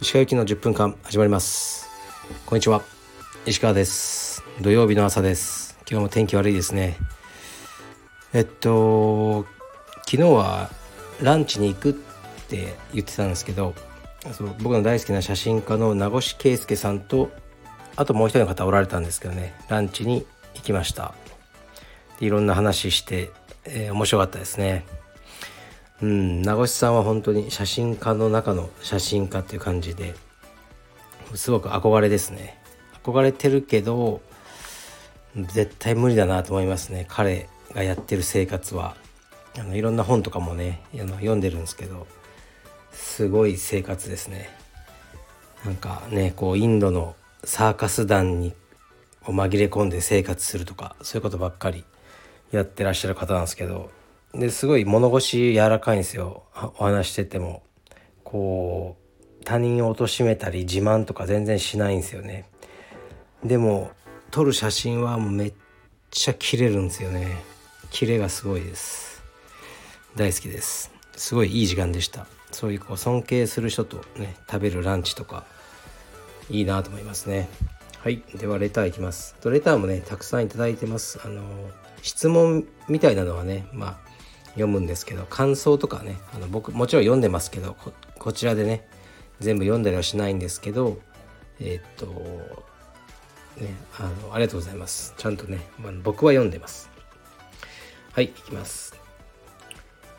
石川行きの10分間始まります。こんにちは。石川です。土曜日の朝です。今日も天気悪いですね。えっと昨日はランチに行くって言ってたんですけどそう僕の大好きな写真家の名越圭介さんとあともう一人の方おられたんですけどね。ランチに行きました。いろんな話して、えー、面白かったですね。うん名越さんは本当に写真家の中の写真家っていう感じですごく憧れですね。憧れてるけど絶対無理だなと思いますね。彼がやってる生活は。あのいろんな本とかもねあの読んでるんですけどすごい生活ですね。なんかねこうインドのサーカス団に紛れ込んで生活するとかそういうことばっかり。やってらっしゃる方なんですけどですごい物腰柔らかいんですよ。お話してても。こう他人を貶めたり自慢とか全然しないんですよね。でも撮る写真はめっちゃ切れるんですよね。キレがすごいです。大好きです。すごいいい時間でした。そういうこう尊敬する人とね食べるランチとかいいなと思いますね。はい。ではレターいきます。とレターもねたくさんいただいてます。あの質問みたいなのはねまあ読むんですけど感想とかねあの僕もちろん読んでますけどこちらでね全部読んだりはしないんですけどえー、っとねあのありがとうございます。ちゃんとね、まあ、僕は読んでます。はいいきます。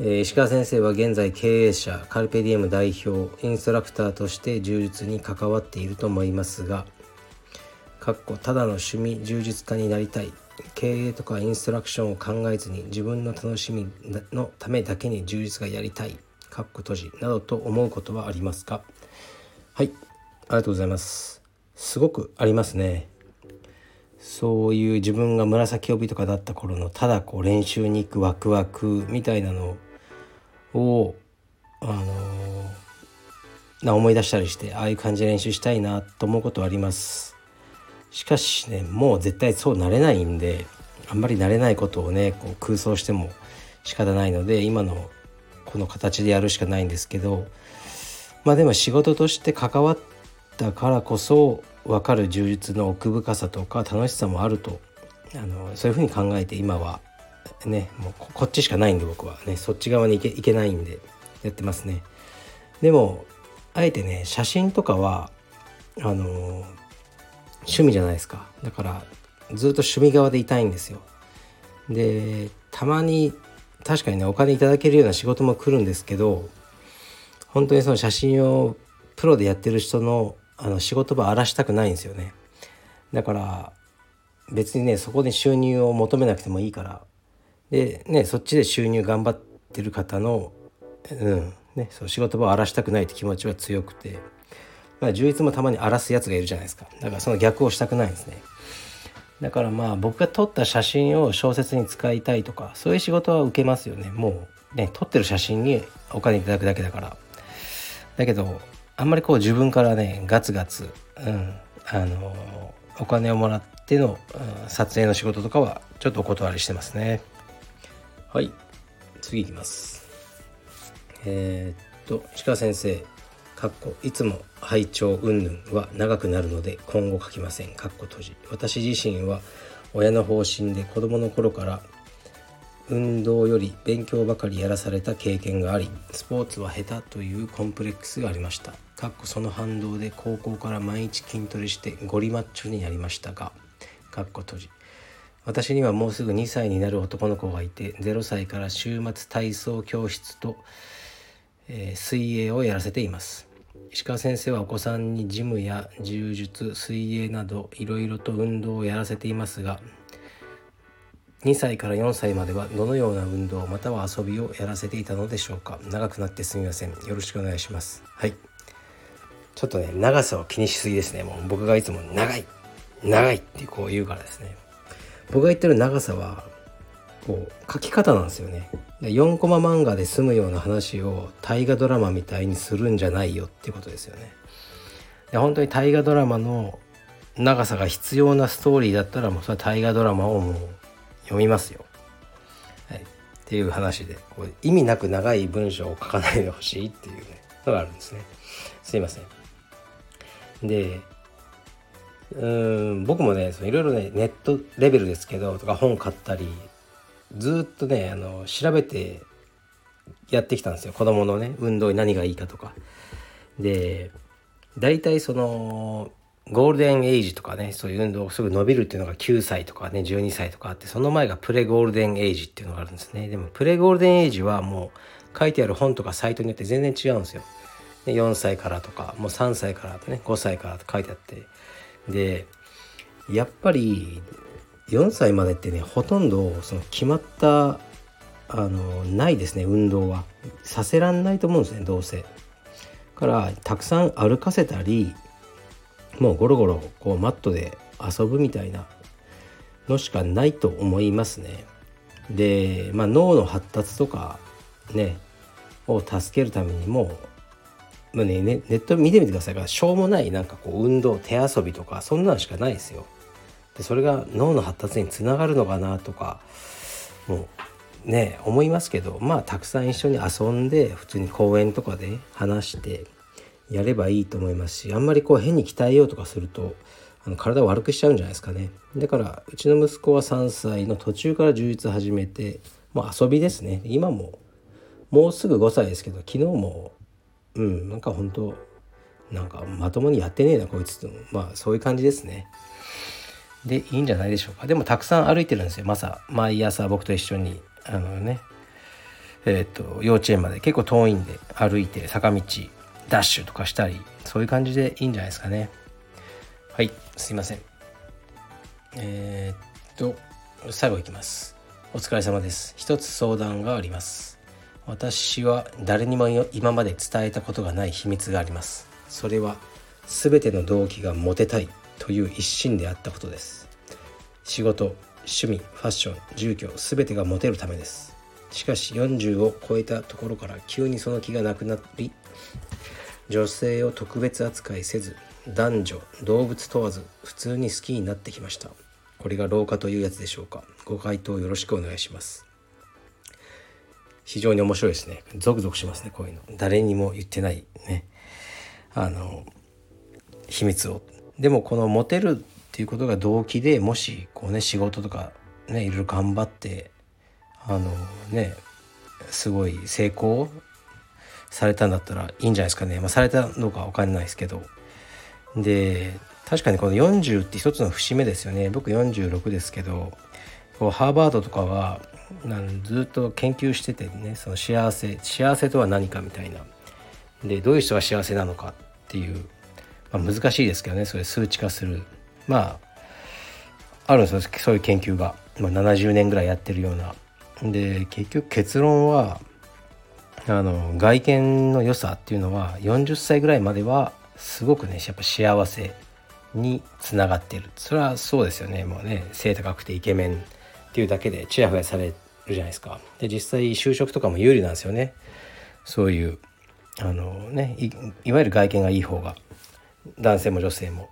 えー、石川先生は現在経営者カルペディエム代表インストラクターとして充実に関わっていると思いますがかっこただの趣味充実家になりたい。経営とかインストラクションを考えずに自分の楽しみのためだけに充実がやりたいかっこ閉じなどと思うことはありますか？はい。ありがとうございます。すごくありますね。そういう自分が紫帯とかだった頃のただこう練習に行くワクワクみたいなのをあのー、思い出したりしてああいう感じで練習したいなと思うことはあります。しかしねもう絶対そうなれないんであんまり慣れないことをねこう空想しても仕方ないので今のこの形でやるしかないんですけどまあでも仕事として関わったからこそ分かる充実の奥深さとか楽しさもあるとあのそういうふうに考えて今はねもうこっちしかないんで僕はねそっち側に行け行けないんでやってますね。でもあえてね写真とかはあの趣味じゃないですか。だからずっと趣味側でいたいんですよ。でたまに確かにねお金いただけるような仕事も来るんですけど本当にその写真をプロでやってる人のあの仕事場荒らしたくないんですよね。だから別にねそこで収入を求めなくてもいいから。でねそっちで収入頑張ってる方のうんねそう仕事場を荒らしたくないって気持ちは強くて。まあ、充実もたまに荒らすやつがいるじゃないですか。だからその逆をしたくないんですね。だからまあ僕が撮った写真を小説に使いたいとかそういう仕事は受けますよね。もうね撮ってる写真にお金いただくだけだから。だけどあんまりこう自分からねガツガツ、うん、あのお金をもらっての、うん、撮影の仕事とかはちょっとお断りしてますね。はい。次いきます。えー、っと石川先生。かっこいつも拝聴云々は長くなるので今後書きません。かっこ閉じ。私自身は親の方針で子供の頃から運動より勉強ばかりやらされた経験がありスポーツは下手というコンプレックスがありました。かっこその反動で高校から毎日筋トレしてゴリマッチョになりましたがかっこ閉じ。私にはもうすぐ2歳になる男の子がいて0歳から週末体操教室と、えー、水泳をやらせています。石川先生はお子さんにジムや柔術水泳などいろいろと運動をやらせていますが2歳から4歳まではどのような運動または遊びをやらせていたのでしょうか？長くなってすみません。よろしくお願いします。はい。ちょっとね長さを気にしすぎですね。もう僕がいつも長い長いってこう言うからですね。僕が言ってる長さはこう書き方なんですよね。4コマ漫画で済むような話を大河ドラマみたいにするんじゃないよっていうことですよね。で本当に大河ドラマの長さが必要なストーリーだったらもうそれは大河ドラマをもう読みますよ。っていう話でこう意味なく長い文章を書かないでほしいっていうねのがあるんですね。すいません。でうん僕もねいろいろねネットレベルですけどとか本買ったりずっとねあの調べてやってきたんですよ。子供のね運動に何がいいかとか。で大体そのゴールデンエイジとかねそういう運動すぐ伸びるっていうのが9歳とかね12歳とかあってその前がプレゴールデンエイジっていうのがあるんですね。でもプレゴールデンエイジはもう書いてある本とかサイトによって全然違うんですよ。で4歳からとかもう3歳からとね5歳からと書いてあって。でやっぱり4歳までってねほとんどその決まったあのないですね運動はさせらんないと思うんですねどうせ。からたくさん歩かせたりもうゴロゴロこうマットで遊ぶみたいなのしかないと思いますね。で、まあ、脳の発達とかねを助けるためにも、まあね、ネット見てみてくださいがしょうもないなんかこう運動手遊びとかそんなのしかないですよ。でそれが脳の発達につながるのかなとかもうね思いますけどまあたくさん一緒に遊んで普通に公園とかで話してやればいいと思いますしあんまりこう変に鍛えようとかするとあの体を悪くしちゃうんじゃないですかね。だからうちの息子は3歳の途中から充実始めてもう遊びですね。今ももうすぐ5歳ですけど昨日もうんなんか本当なんかまともにやってねえなこいつと。まあそういう感じですね。でいいんじゃないでしょうか。でもたくさん歩いてるんですよ。まさ毎朝僕と一緒にあのねえっ、と幼稚園まで。結構遠いんで歩いて坂道ダッシュとかしたりそういう感じでいいんじゃないですかね。はいすいません。えー、っと最後いきます。お疲れ様です。一つ相談があります。私は誰にも今まで伝えたことがない秘密があります。それは全ての動機がモテたい。という一心であったことです。仕事趣味ファッション住居全てがモテるためです。しかし40を超えたところから急にその気がなくなり女性を特別扱いせず男女動物問わず普通に好きになってきました。これが老化というやつでしょうか。ご回答よろしくお願いします。非常に面白いですね。ゾクゾクしますねこういうの。誰にも言ってないね。あの秘密を。でもこのモテるっていうことが動機でもしこうね仕事とかねいろいろ頑張ってあのねすごい成功されたんだったらいいんじゃないですかね、まあ、されたのか分かんないですけど。で確かにこの40って一つの節目ですよね。僕46ですけどこうハーバードとかはなんずっと研究しててねその幸せ幸せとは何かみたいな。でどういう人が幸せなのかっていう、まあ、難しいですけどねそれ数値化する。まああるんですよ。そういう研究が、まあ、70年ぐらいやってるような。で結局結論はあの外見の良さっていうのは40歳ぐらいまではすごくねやっぱ幸せにつながってる。それはそうですよね。もうね背高くてイケメンっていうだけでチヤホヤされるじゃないですか。で実際就職とかも有利なんですよね。そういうあのねいわゆる外見がいい方が。男性も女性も。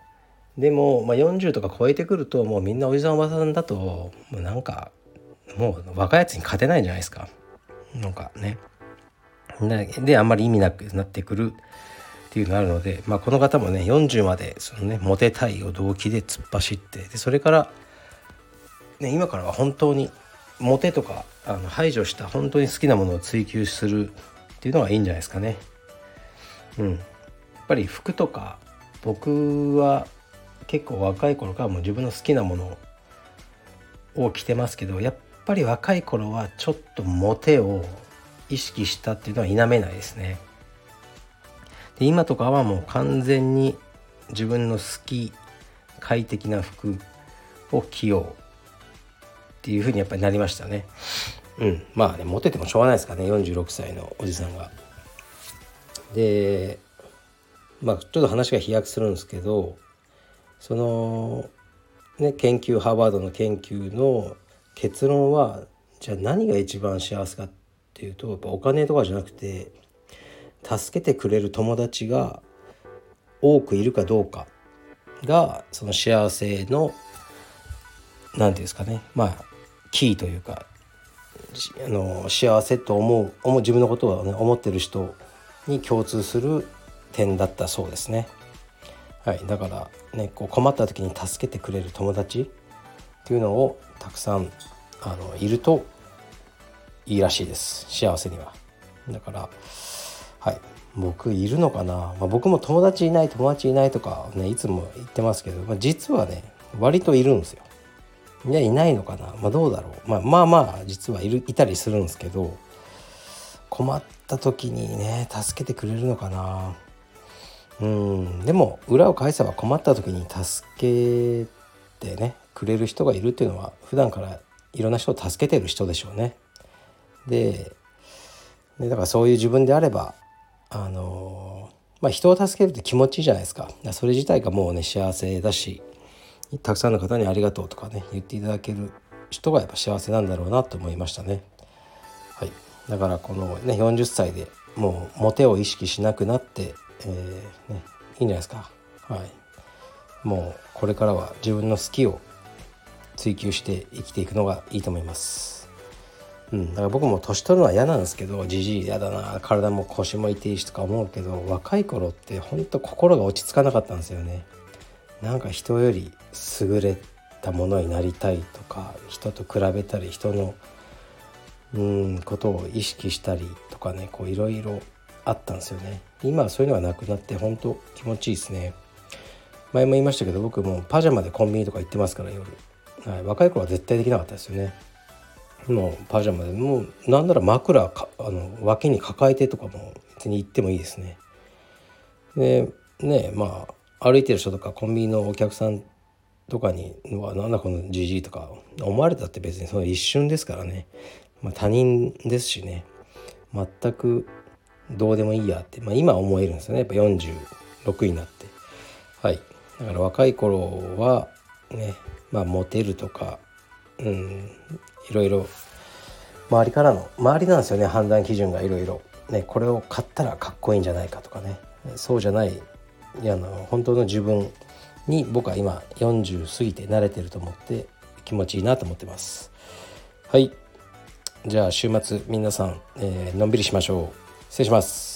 でも、まあ、40とか超えてくるともうみんなおじさんおばさんだともうなんかもう若いやつに勝てないんじゃないですか。なんかね。であんまり意味なくなってくるっていうのがあるので、まあ、この方もね40までそのねモテたいを動機で突っ走ってでそれから、ね、今からは本当にモテとかあの排除した本当に好きなものを追求するっていうのがいいんじゃないですかね。うん、やっぱり服とか僕は結構若い頃からも自分の好きなものを着てますけどやっぱり若い頃はちょっとモテを意識したっていうのは否めないですね。で今とかはもう完全に自分の好き快適な服を着ようっていうふうにやっぱりなりましたね。うん、まあねモテてもしょうがないですかね46歳のおじさんが。でまあちょっと話が飛躍するんですけどそのね研究ハーバードの研究の結論はじゃあ何が一番幸せかっていうとやっぱお金とかじゃなくて助けてくれる友達が多くいるかどうかがその幸せの何て言うんですかねまあキーというかあの幸せと思う思う自分のことを、ね、思ってる人に共通する点だったそうですね。はい、だからねこう困った時に助けてくれる友達っていうのをたくさんあのいるといいらしいです幸せには。だからはい僕いるのかな、まあ、僕も友達いない友達いないとかねいつも言ってますけど、まあ、実はね割といるんですよ。いやいないのかな、まあ、どうだろう、まあ、まあまあ実はいるいたりするんですけど困った時にね助けてくれるのかなうんでも裏を返せば困った時に助けてねくれる人がいるっていうのは普段からいろんな人を助けてる人でしょうね。ででだからそういう自分であればあのまあ人を助けるって気持ちいいじゃないですか。それ自体がもうね幸せだしたくさんの方にありがとうとかね言っていただける人がやっぱ幸せなんだろうなと思いましたね。はい、だからこのね40歳でもうモテを意識しなくなって、えー、ね、いいんじゃないですか。はい、もうこれからは自分の好きを追求して生きていくのがいいと思います。うん、だから僕も年取るのは嫌なんですけどじじい嫌だな体も腰も痛いしとか思うけど若い頃ってほんと心が落ち着かなかったんですよね。なんか人より優れたものになりたいとか人と比べたり人のうんことを意識したりとかねこういろいろあったんですよね。今はそういうのがなくなって本当気持ちいいですね。前も言いましたけど僕もパジャマでコンビニとか行ってますから夜、はい、若い頃は絶対できなかったですよね。もうパジャマでもうなんなら枕かあの脇に抱えてとかも別に行ってもいいですね。でねまあ歩いてる人とかコンビニのお客さんとかに「わなんだこのじじい」とか思われたって別にその一瞬ですからね、まあ、他人ですしね。全くどうでもいいやって、まあ、今思えるんですよね。やっぱ46になって。はい。だから若い頃はねまあモテるとかうんいろいろ周りからの周りなんですよね。判断基準がいろいろ。ねこれを買ったらかっこいいんじゃないかとかね。そうじゃないいやの本当の自分に僕は今40過ぎて慣れてると思って気持ちいいなと思ってます。はい。じゃあ週末皆さん、えー、のんびりしましょう。失礼します。